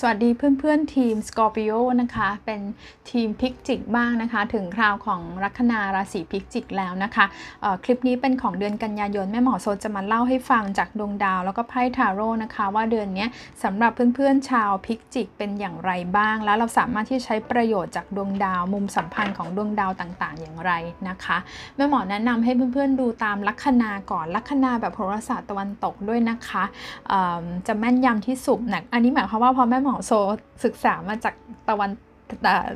สวัสดีเพื่อนๆทีม Scorpio นะคะ เป็นทีมพิกจิกบ้างนะคะ ถึงคราวของลัคนาราศีพิกจิกแล้วนะคะคลิปนี้เป็นของเดือนกันยายน แม่หมอโซจะมาเล่าให้ฟังจากดวงดาว แล้วก็ไพ่ทาโร่นะคะ ว่าเดือนนี้สำหรับเพื่อนๆชาวพิกจิกเป็นอย่างไรบ้าง แล้วเราสามารถที่ใช้ประโยชน์จากดวงดาวมุมสัมพันธ์ของดวงดาวต่างๆ อย่างไรนะคะแม่หมอแนะนำให้เพื่อนๆดูตามลัคนาก่อนลัคนาแบบโหราศาสตร์ตะวันตกด้วยนะคะจะแม่นยำที่สุดนะอันนี้หมายความว่าพอแม่หมอโซศึกษามาจากตะวัน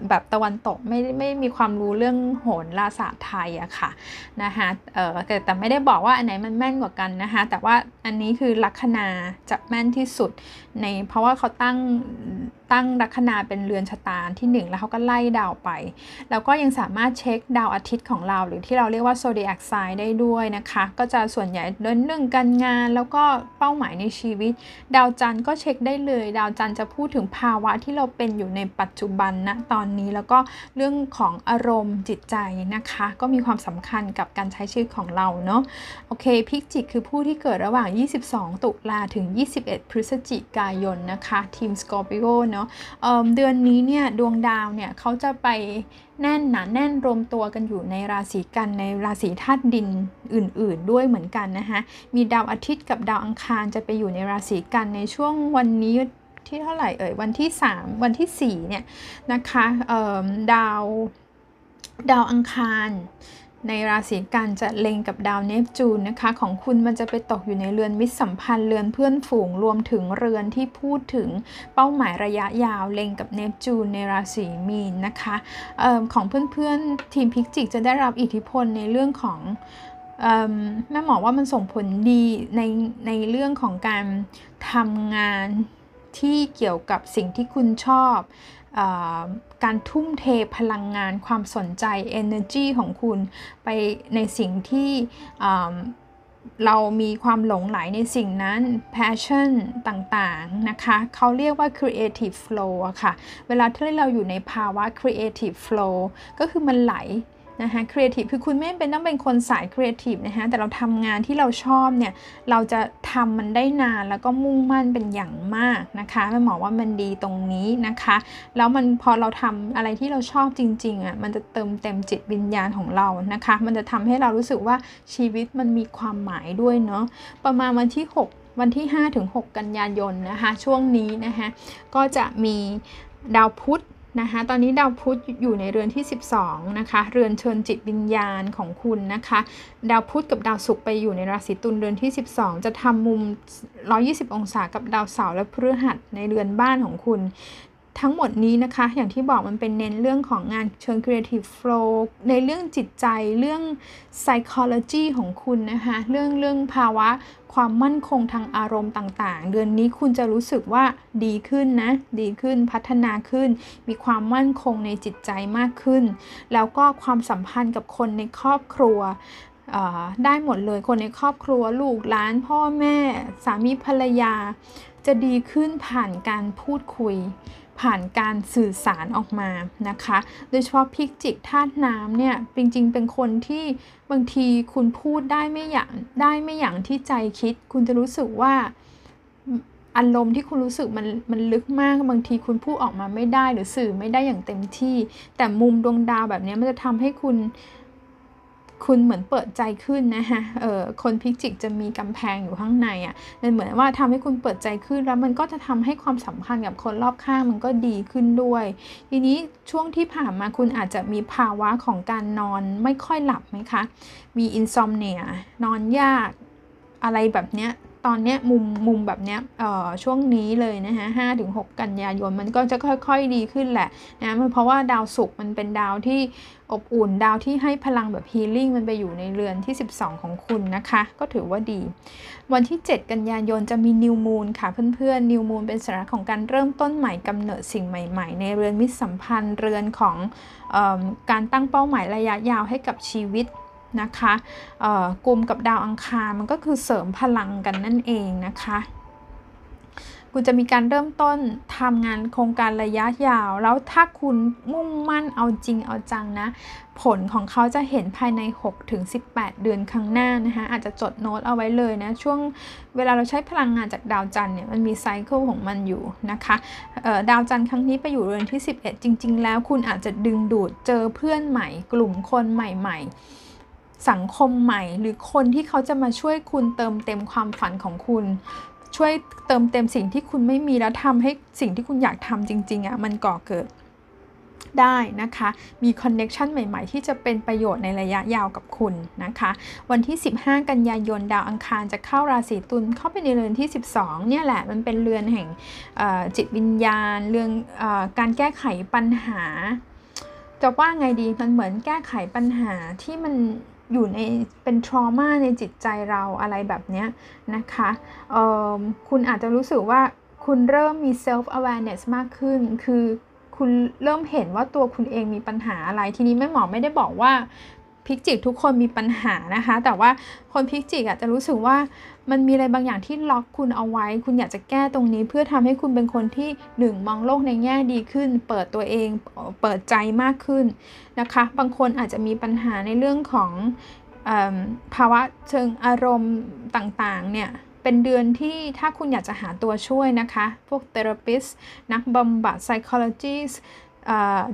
แบบตะวันตกไม่ไม่มีความรู้เรื่องโหราศาสตร์ไทยอะค่ะนะคะแต่แต่ไม่ได้บอกว่าอันไหนมันแม่นกว่ากันนะคะแต่ว่าอันนี้คือลัคนาจะแม่นที่สุดในเพราะว่าเขาตั้ง ตั้งลัคนาเป็นเรือนชะตาที่ 1 แล้วเขาก็ไล่ดาวไป แล้วก็ยังสามารถเช็คดาวอาทิตย์ของเรา หรือที่เราเรียกว่า zodiac sign ได้ด้วยนะคะ ก็จะส่วนใหญ่เรื่องเรื่องการงาน แล้วก็เป้าหมายในชีวิต ดาวจันทร์ก็เช็คได้เลย ดาวจันทร์จะพูดถึงภาวะที่เราเป็นอยู่ในปัจจุบันณนะตอนนี้แล้วก็เรื่องของอารมณ์จิตใจนะคะ ก็มีความสำคัญกับการใช้ชีวิตของเราเนาะโอเคพิกจิกคือผู้ที่เกิดระหว่าง 22 ตุลาถึง 21 พฤศจิกายนนะคะทีมสกอร์ปิโอเนาะเเดือนนี้เนี่ยดวงดาวเนี่ยเขาจะไปแน่นหนาแน่นรวมตัวกันอยู่ในราศีกันในราศีธาตุดินอื่น ๆ ด้วยเหมือนกันนะคะมีดาวอาทิตย์กับดาวอังคารจะไปอยู่ในราศีกันในช่วงวันนี้ที่เท่าไหร่เอ่ยวันที่ 3 วันที่ 4 เนี่ยนะคะดาวดาวอังคาร ในราศีกันจะเล็งกับดาวเนปจูนนะคะ ของคุณมันจะไปตกอยู่ในเรือนมิตรสัมพันธ์เรือนเพื่อนฝูงรวมถึงเรือนที่พูดถึงเป้าหมายระยะยาวเล็งกับเนปจูนในราศีมีนนะคะออของเพื่อนๆทีมพิกจิกจะได้รับอิทธิพลในเรื่องของแม่หมอว่ามันส่งผลดีในในเรื่องของการทำงานที่เกี่ยวกับสิ่งที่คุณชอบ การทุ่มเทพลังงานความสนใจ energy ของคุณไปในสิ่งที่เรามีความหลงไหลในสิ่งนั้น passion ต่างๆ นะคะ เขาเรียกว่า creative flow ค่ะ เวลาที่เราอยู่ในภาวะ creative flow ก็คือมันไหล นะคะครีเอทีฟคือคุณไม่จำเป็นต้องเป็นคนสายครีเอทีฟนะคะแต่เราทำงานที่เราชอบเนี่ยเราจะทำมันได้นานแล้วก็มุ่งมั่นเป็นอย่างมากนะคะแม่หมอว่ามันดีตรงนี้นะคะแล้วมันพอเราทำอะไรที่เราชอบจริงๆอะมันจะเติมเต็มจิตวิญญาณของเรานะคะ มันจะทำให้เรารู้สึกว่าชีวิตมันมีความหมายด้วยเนาะประมาณวันที่ 6 วันที่5ถึง6กันยายนนะคะช่วงนี้นะคะก็จะมีดาวพุธ นะคะตอนนี้ดาวพุธอยู่ในเรือนที่ 12 นะคะ เรือนเชิญจิตวิญญาณของคุณนะคะ ดาวพุธกับดาวศุกร์ไปอยู่ในราศีตุลเรือนที่ 12 จะทำมุม 120 องศากับดาวเสาร์และพฤหัสในเรือนบ้านของคุณ ทั้งหมดนี้นะคะ อย่างที่บอกมันเป็นเน้นเรื่องของงานเชิง creative flow ในเรื่องจิตใจเรื่อง psychology ของคุณนะคะ เรื่องเรื่องภาวะ ความมั่นคงทางอารมณ์ต่างๆ เดือนนี้คุณจะรู้สึกว่าดีขึ้นนะ ดีขึ้นพัฒนาขึ้น มีความมั่นคงในจิตใจมากขึ้น แล้วก็ความสัมพันธ์กับคนในครอบครัวได้หมดเลยคนในครอบครัวลูกหลานพ่อแม่ สามีภรรยา จะดีขึ้นผ่านการพูดคุย ผ่านการสื่อสารออกมานะคะ โดยเฉพาะพิกจิกธาตุน้ำเนี่ยจริงๆ เป็นคนที่บางทีคุณพูดได้ไม่อย่างได้ไม่อย่างที่ใจคิด คุณจะรู้สึกว่าอารมณ์ที่คุณรู้สึกมันมันลึกมากบางทีคุณพูดออกมาไม่ได้หรือสื่อไม่ได้อย่างเต็มที่ แต่มุมดวงดาวแบบนี้มันจะทำให้คุณ คุณเหมือนเปิดใจขึ้นนะคะเออคนพิจิกจะมีกำแพงอยู่ข้างในอะ่ะมันเหมือนว่าทำให้คุณเปิดใจขึ้นแล้วมันก็จะทำให้ความสัมพันธ์กับคนรอบข้างมันก็ดีขึ้นด้วย ทีนี้ช่วงที่ผ่านมาคุณอาจจะมีภาวะของการนอนไม่ค่อยหลับไหมคะ มีอินซอมเนียนอนยากอะไรแบบเนี้ย ตอนเนี้ยมุมมุมแบบเนี้ยช่วงนี้เลยนะคะห้าถึงหกันยายนมันก็จะค่อยๆดีขึ้นแหละนะเพราะว่าดาวศุกร์มันเป็นดาวที่อบอุ่น ดาวที่ให้พลังแบบฮีลิ่งมันไปอยู่ในเรือนที่ 12 ของคุณนะคะ ก็ถือว่าดี วันที่ 7 กันยายนจะมีนิวมูนค่ะเพื่อนๆนิวมูนเป็นสัญลักษณ์ของการเริ่มต้นใหม่กำเนิดสิ่งใหม่ ๆ ในเรือนมิตรสัมพันธ์เรือนของออการตั้งเป้าหมายระยะยาวให้กับชีวิต นะคะกลุ่มกับดาวอังคารมันก็คือเสริมพลังกันนั่นเองนะคะคุณจะมีการเริ่มต้นทำงานโครงการระยะยาว แล้วถ้าคุณมุ่งมั่นเอาจริงเอาจังนะ ผลของเขาจะเห็นภายใน 6-18 เดือนข้างหน้านะคะอาจจะจดโน้ตเอาไว้เลยนะ ช่วงเวลาเราใช้พลังงานจากดาวจันทร์เนี่ยมันมีไซเคิลของมันอยู่นะคะดาวจันทร์ครั้งนี้ไปอยู่เรือนที่ 11 จริง ๆ แล้วคุณอาจจะดึงดูดเจอเพื่อนใหม่ กลุ่มคนใหม่ ๆ สังคมใหม่ หรือคนที่เขาจะมาช่วยคุณเติมเต็มความฝันของคุณ ช่วยเติมเต็มสิ่งที่คุณไม่มีแล้วทำให้สิ่งที่คุณอยากทำจริง ๆอะ่ะมันก่อเกิดได้นะคะ มีคอนเน็ชันใหม่ๆ ที่จะเป็นประโยชน์ในระยะยาวกับคุณนะคะ วันที่ 15 กันยายนดาวอังคารจะเข้าราศีตุลเข้าไปในเรือนที่ 12 เนี่ยแหละ มันเป็นเรือนแห่งจิตวิญญาณ เรื่องอการแก้ไขปัญหา จะว่าไงดี มันเหมือนแก้ไขปัญหาที่มัน อยู่ในเป็นทรมาในจิตใจเราอะไรแบบนี้นะคะคุณอาจจะรู้สึกว่าคุณเริ่มมี self awareness มากขึ้น คือคุณเริ่มเห็นว่าตัวคุณเองมีปัญหาอะไร ทีนี้แม่หมอไม่ได้บอกว่า พิกจิกทุกคนมีปัญหานะคะ แต่ว่าคนพิกจิกอาจจะรู้สึกว่ามันมีอะไรบางอย่างที่ล็อกคุณเอาไว้ คุณอยากจะแก้ตรงนี้ เพื่อทำให้คุณเป็นคนที่หนึ่งมองโลกในแง่ดีขึ้น เปิดตัวเองเปิดใจมากขึ้นนะคะ บางคนอาจจะมีปัญหาในเรื่องของอภาวะเชิงอารมณ์ต่างๆเนี่ยเป็นเดือนที่ถ้าคุณอยากจะหาตัวช่วยนะคะ พวกเทอราปิสนักบำบัด psychologist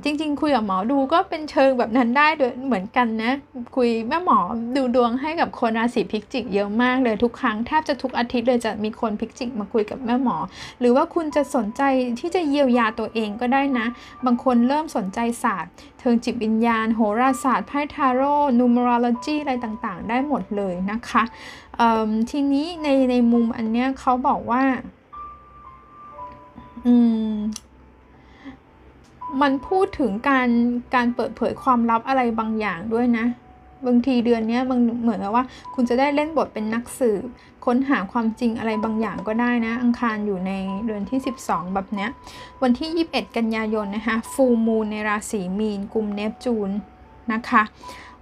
จริง ๆ คุยกับหมอดูก็เป็นเชิงแบบนั้นได้ด้วยเหมือนกันนะ คุยแม่หมอดูดวงให้กับคนราศีพิกจิกเยอะมากเลยทุกครั้งแทบจะทุกอาทิตย์เลยจะมีคนพิกจิกมาคุยกับแม่หมอ หรือว่าคุณจะสนใจที่จะเยียวยาตัวเองก็ได้นะ บางคนเริ่มสนใจศาสตร์เทิงจิตวิญญาณ โหราศาสตร์ไพ่ทาโร่นูมรอโลจีอะไรต่างๆ ได้หมดเลยนะคะทีนี้ในในมุมอันเนี้ยเขาบอกว่าอืม มันพูดถึงการการเปิดเผยความลับอะไรบางอย่างด้วยนะ บางทีเดือนนี้บางเหมือนกับว่า คุณจะได้เล่นบทเป็นนักสืบค้นหาความจริงอะไรบางอย่างก็ได้นะ อังคารอยู่ในเดือนที่ 12 แบบเนี้ย วันที่ 21 กันยายนนะคะฟูมูลในราศีมีนกลุ่มเนปจูนนะคะ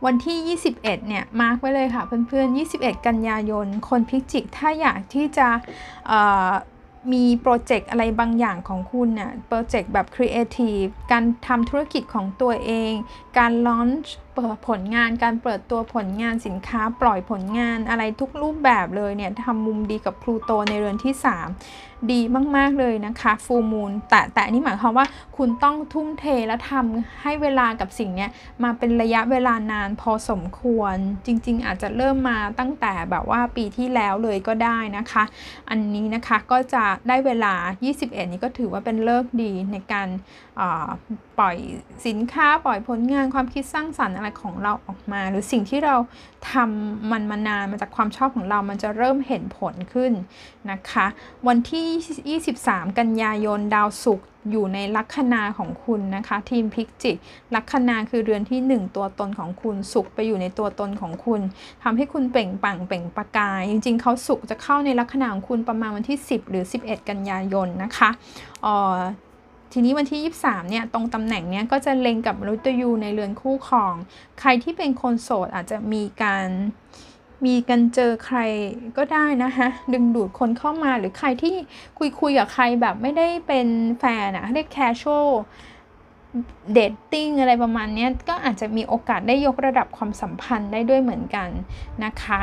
วันที่ 21 เนี่ย มาร์กไว้เลยค่ะเพื่อนๆ 21 กันยายน คนพิจิก ถ้าอยากที่จะ มีโปรเจกต์อะไรบางอย่างของคุณเนี่ยโปรเจกต์แบบครีเอทีฟการทำธุรกิจของตัวเอง การ launch เปิดผลงานการเปิดตัวผลงานสินค้าปล่อยผลงานอะไรทุกรูปแบบเลยเนี่ยทำมุมดีกับพลูโตในเรือนที่ 3 ดีมาก ๆ เลยนะคะ full moon แต่แต่นี่หมายความว่าคุณต้องทุ่มเทและทำให้เวลากับสิ่งนี้มาเป็นระยะเวลานานพอสมควร จริง ๆ อาจจะเริ่มมาตั้งแต่แบบว่าปีที่แล้วเลยก็ได้นะคะ อันนี้นะคะก็จะได้เวลา 21 นี้ก็ถือว่าเป็นเลิกดีในการปล่อยสินค้าปล่อยผลงานความคิดสร้างสรรค์ไรของเราออกมา หรือสิ่งที่เราทำมันมานานมาจากความชอบของเรามันจะเริ่มเห็นผลขึ้นนะคะ วันที่ 23 กันยายนดาวศุกร์อยู่ในลัคนาของคุณนะคะ ทีมพิกจิกลัคนาคือเรือนที่ 1 ตัวตนของคุณสุขไปอยู่ในตัวตนของคุณทำให้คุณเปล่งปังเปล่งประกาย จริง ๆดาวศุกร์จะเข้าในลัคนาของคุณประมาณวันที่ 10 หรือ 11 กันยายนนะคะ ทีนี้วันที่ 23 เนี่ย ตรงตำแหน่งเนี้ยก็จะเล็งกับมนุษย์ยูในเรือนคู่ครอง ใครที่เป็นคนโสดอาจจะมีการมีกันเจอใครก็ได้นะคะดึงดูดคนเข้ามาหรือใครที่คุยคุยกับใครแบบไม่ได้เป็นแฟนอะเรียก casual dating อะไรประมาณนี้ก็อาจจะมีโอกาสได้ยกระดับความสัมพันธ์ได้ด้วยเหมือนกันนะคะ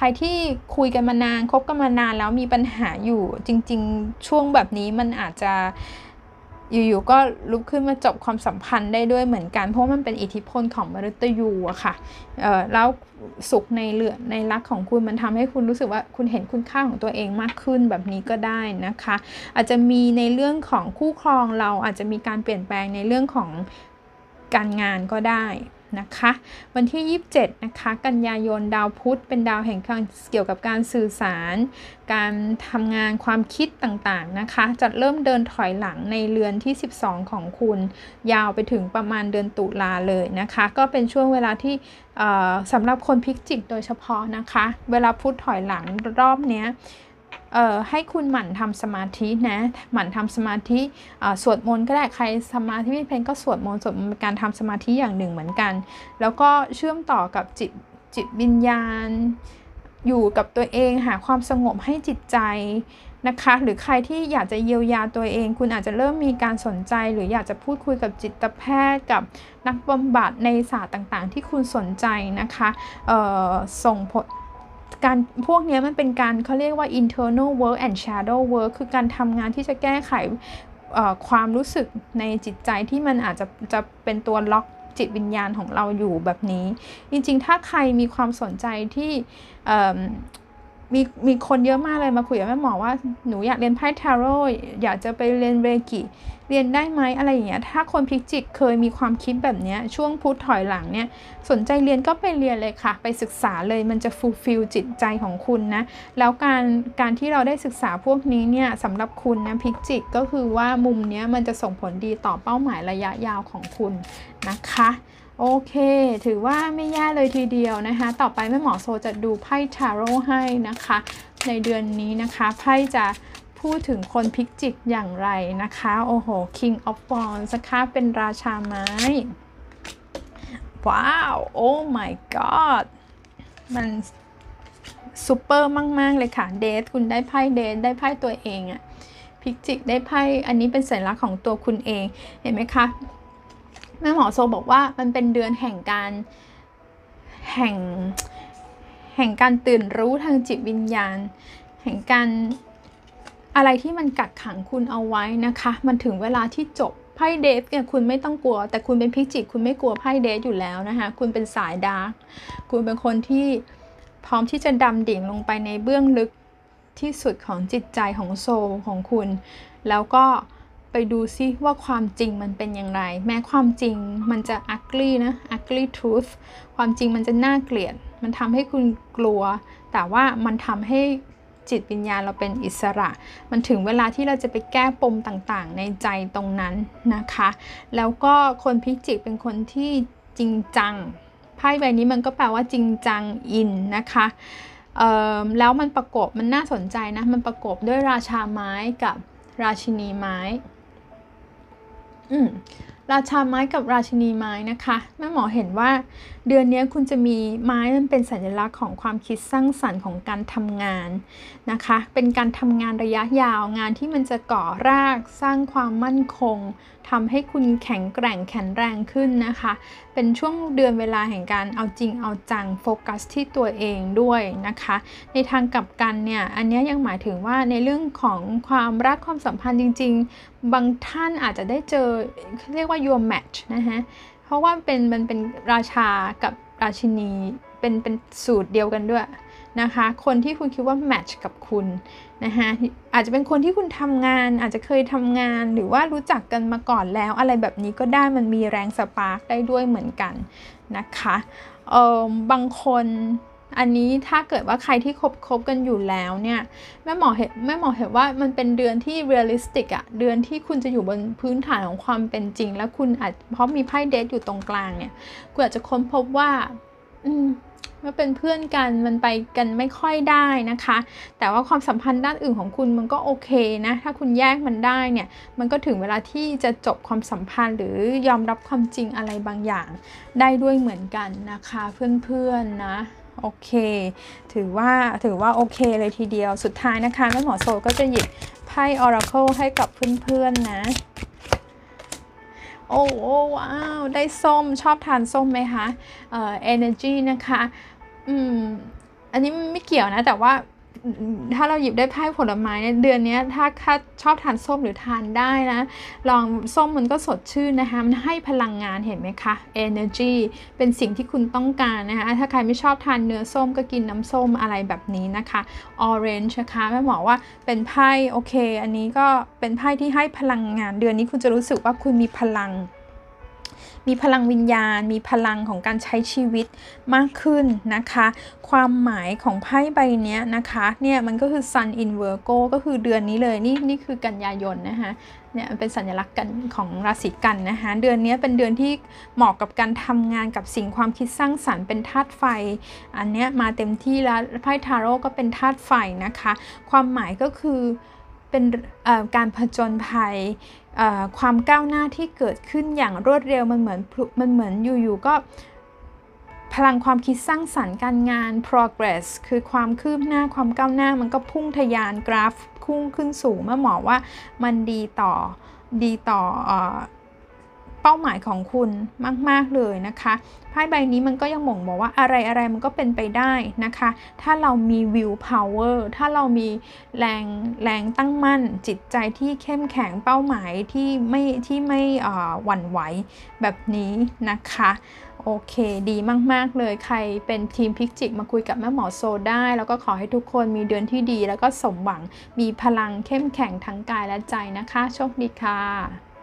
ใครที่คุยกันมานานคบกันมานานแล้วมีปัญหาอยู่จริง ๆ ช่วงแบบนี้มันอาจจะอยู่ๆก็ลุกขึ้นมาจบความสัมพันธ์ได้ด้วยเหมือนกัน เพราะมันเป็นอิทธิพลของมฤตยูอะค่ะแล้วสุขในเลือในรักของคุณมันทำให้คุณรู้สึกว่าคุณเห็นคุณค่าของตัวเองมากขึ้นแบบนี้ก็ได้นะคะ อาจจะมีในเรื่องของคู่ครองเราอาจจะมีการเปลี่ยนแปลงในเรื่องของ การงานก็ได้นะคะ วันที่ 27 นะคะ กันยายนดาวพุธเป็นดาวแห่งการเกี่ยวกับการสื่อสาร การทำงานความคิดต่างๆนะคะ จะเริ่มเดินถอยหลังในเรือนที่ 12 ของคุณ ยาวไปถึงประมาณเดือนตุลาเลยนะคะ ก็เป็นช่วงเวลาที่สำหรับคนพิกจิกโดยเฉพาะนะคะ เวลาพุธถอยหลังรอบนี้เอ่อ ให้คุณหมั่นทำสมาธินะหมั่นทำสมาธิสวดมนต์ก็ได้ใครสมาธิไม่เป็นก็สวดมนต์สวดมนต์เป็นการทำสมาธิอย่างหนึ่งเหมือนกัน แล้วก็เชื่อมต่อกับจิตจิตวิญญาณ อยู่กับตัวเองหาความสงบให้จิตใจนะคะ หรือใครที่อยากจะเยียวยาตัวเอง คุณอาจจะเริ่มมีการสนใจ หรืออยากจะพูดคุยกับจิตแพทย์กับนักบำบัดในศาสตร์ต่างๆ ที่คุณสนใจนะคะส่งผล การพวกนี้มันเป็นการเขาเรียกว่า internal work and shadow work คือการทำงานที่จะแก้ไขความรู้สึกในจิตใจที่มันอาจจะจะเป็นตัวล็อกจิตวิญญาณของเราอยู่แบบนี้ จริงๆ ถ้าใครมีความสนใจที่ มีมีคนเยอะมากเลยมาคุยกับแม่หมอว่าหนูอยากเรียนไพ่ทาโร่อยากจะไปเรียนเรกิเรียนได้ไหมอะไรอย่างเงี้ยถ้าคนพิจิกเคยมีความคิดแบบเนี้ยช่วงพุทถอยหลังเนี่ยสนใจเรียนก็ไปเรียนเลยค่ะ ไปศึกษาเลยมันจะฟูลฟิลจิตใจของคุณนะ แล้วการการที่เราได้ศึกษาพวกนี้เนี่ยสำหรับคุณนะพิจิกก็คือว่ามุมเนี้ยมันจะส่งผลดีต่อเป้าหมายระยะยาวของคุณนะคะ โอเค ถือว่าไม่แย่เลยทีเดียวนะคะ ต่อไปแม่หมอโซจะดูไพ่ทาโร่ให้นะคะ ในเดือนนี้นะคะไพ่จะพูดถึงคนพิกจิกอย่างไรนะคะ โอ้โห King of Wands นะคะเป็นราชาไม้ ว้าว โอ้ my god มันซูเปอร์มาก ๆ เลยค่ะ เดทคุณได้ไพ่เดทได้ไพ่ตัวเองอะพิกจิกได้ไพ่อันนี้เป็นสัญลักษณ์ของตัวคุณเอง เห็นไหมคะ แม่หมอโซบอกว่ามันเป็นเดือนแห่งการแห่งแห่งการตื่นรู้ทางจิตวิญญาณ แห่งการอะไรที่มันกักขังคุณเอาไว้นะคะ มันถึงเวลาที่จบไพ่เดฟเนี่ยคุณไม่ต้องกลัว แต่คุณเป็นพิจิกคุณไม่กลัวไพ่เดฟอยู่แล้วนะคะคุณเป็นสายดาร์กคุณเป็นคนที่พร้อมที่จะดำดิ่งลงไปในเบื้องลึกที่สุดของจิตใจของโซของคุณ แล้วก็ ไปดูซิว่าความจริงมันเป็นอย่างไร แม้ความจริงมันจะ ugly นะ ugly truth ความจริงมันจะน่าเกลียด มันทำให้คุณกลัว แต่ว่ามันทำให้จิตวิญญาณเราเป็นอิสระ มันถึงเวลาที่เราจะไปแก้ปมต่างๆ ในใจตรงนั้นนะคะ แล้วก็คนพิจิกเป็นคนที่จริงจัง ไพ่ใบนี้มันก็แปลว่าจริงจังอินนะคะแล้วมันประกบมันน่าสนใจนะ มันประกบด้วยราชาไม้กับราชินีไม้ อืมราชาไม้กับราชินีไม้นะคะแม่หมอเห็นว่าเดือนนี้คุณจะมีไม้มันเป็นสัญลักษณ์ของความคิดสร้างสรรค์ของการทำงานนะคะ เป็นการทำงานระยะยาวงานที่มันจะก่อรากสร้างความมั่นคง ทำให้คุณแข็งแกร่งแข็งแรงขึ้นนะคะ เป็นช่วงเดือนเวลาแห่งการเอาจริงเอาจังโฟกัสที่ตัวเองด้วยนะคะ ในทางกลับกันเนี่ย อันนี้ยังหมายถึงว่าในเรื่องของความรักความสัมพันธ์จริง ๆ บางท่านอาจจะได้เจอเรียกว่า your match นะคะเพราะว่าเป็นมันเป็นราชากับราชินีเป็นเป็นสูตรเดียวกันด้วย นะคะ คนที่คุณคิดว่า match กับคุณนะคะอาจจะเป็นคนที่คุณทำงาน อาจจะเคยทำงานหรือว่ารู้จักกันมาก่อนแล้ว อะไรแบบนี้ก็ได้มันมีแรง spark ได้ด้วยเหมือนกันนะคะเออบางคนอันนี้ถ้าเกิดว่าใครที่คบคบกันอยู่แล้วเนี่ยแม่หมอเห็นแม่หมอเห็นว่ามันเป็นเดือนที่ realistic อะเดือนที่คุณจะอยู่บนพื้นฐานของความเป็นจริง แล้วคุณอาจเพราะมีไพ่ Death อยู่ตรงกลางเนี่ยคุณอาจจะค้นพบว่า อืม ว่าเป็นเพื่อนกันมันไปกันไม่ค่อยได้นะคะ แต่ว่าความสัมพันธ์ด้านอื่นของคุณมันก็โอเคนะ ถ้าคุณแยกมันได้เนี่ย มันก็ถึงเวลาที่จะจบความสัมพันธ์ หรือยอมรับความจริงอะไรบางอย่าง ได้ด้วยเหมือนกันนะคะเพื่อนๆนะโอเค ถือว่าถือว่าโอเคเลยทีเดียว สุดท้ายนะคะแม่หมอโซก็จะหยิบไพ่ออราเคิลให้กับเพื่อนๆนะ โอ้โอ้ว้าว ได้ส้มชอบทานส้มไหมคะเอ่อ energy นะคะ อืม อันนี้ไม่เกี่ยวนะ แต่ว่า ถ้าเราหยิบได้ไพ่ผลไม้ในเดือนนี้ถ้าถ้าชอบทานส้มหรือทานได้นะ ลองส้มมันก็สดชื่นนะคะ มันให้พลังงานเห็นไหมคะ energy เป็นสิ่งที่คุณต้องการนะคะ ถ้าใครไม่ชอบทานเนื้อส้มก็กินน้ำส้มอะไรแบบนี้นะคะ orange นะคะแม่บอว่าเป็นไพ่โอเค อันนี้ก็เป็นไพ่ที่ให้พลังงาน เดือนนี้คุณจะรู้สึกว่าคุณมีพลัง มีพลังวิญญาณ มีพลังของการใช้ชีวิตมากขึ้นนะคะ ความหมายของไพ่ใบนี้นะคะเนี่ยมันก็คือ Sun in Virgo ก็คือเดือนนี้เลยนี่นี่คือกันยายนนะคะเนี่ยเป็นสัญลักษณ์กันของราศีกันนะคะเดือนนี้เป็นเดือนที่เหมาะกับการทำงานกับสิ่งความคิดสร้างสรรค์เป็นธาตุไฟ อันเนี้ยมาเต็มที่แล้วไพ่ทาโร่ก็เป็นธาตุไฟนะคะ ความหมายก็คือ เป็นการผจญภัยความก้าวหน้าที่เกิดขึ้นอย่างรวดเร็วมันเหมือนมันเหมือนอยู่ๆก็พลังความคิดสร้างสรรค์การงาน progress คือความคืบหน้าความก้าวหน้ามันก็พุ่งทะยานกราฟพุ่งขึ้นสูงเมื่อหมอว่ามันดีต่อดีต่ออ ป้าหมายของคุณมาก ๆ เลยนะคะไพ่ใบนี้มันก็ยังบ่งบอกว่าอะไรอะไรมันก็เป็นไปได้นะคะ ถ้าเรามี will power ถ้าเรามีแรงแรงตั้งมั่น จิตใจที่เข้มแข็งเป้าหมายที่ไม่ที่ไม่อ่อหวั่นไหวแบบนี้นะคะโอเค ดีมาก ๆ เลยใครเป็นทีมพิกจิกมาคุยกับแม่หมอโซได้ แล้วก็ขอให้ทุกคนมีเดือนที่ดี แล้วก็สมหวังมีพลังเข้มแข็งทั้งกายและใจนะคะ โชคดีค่ะ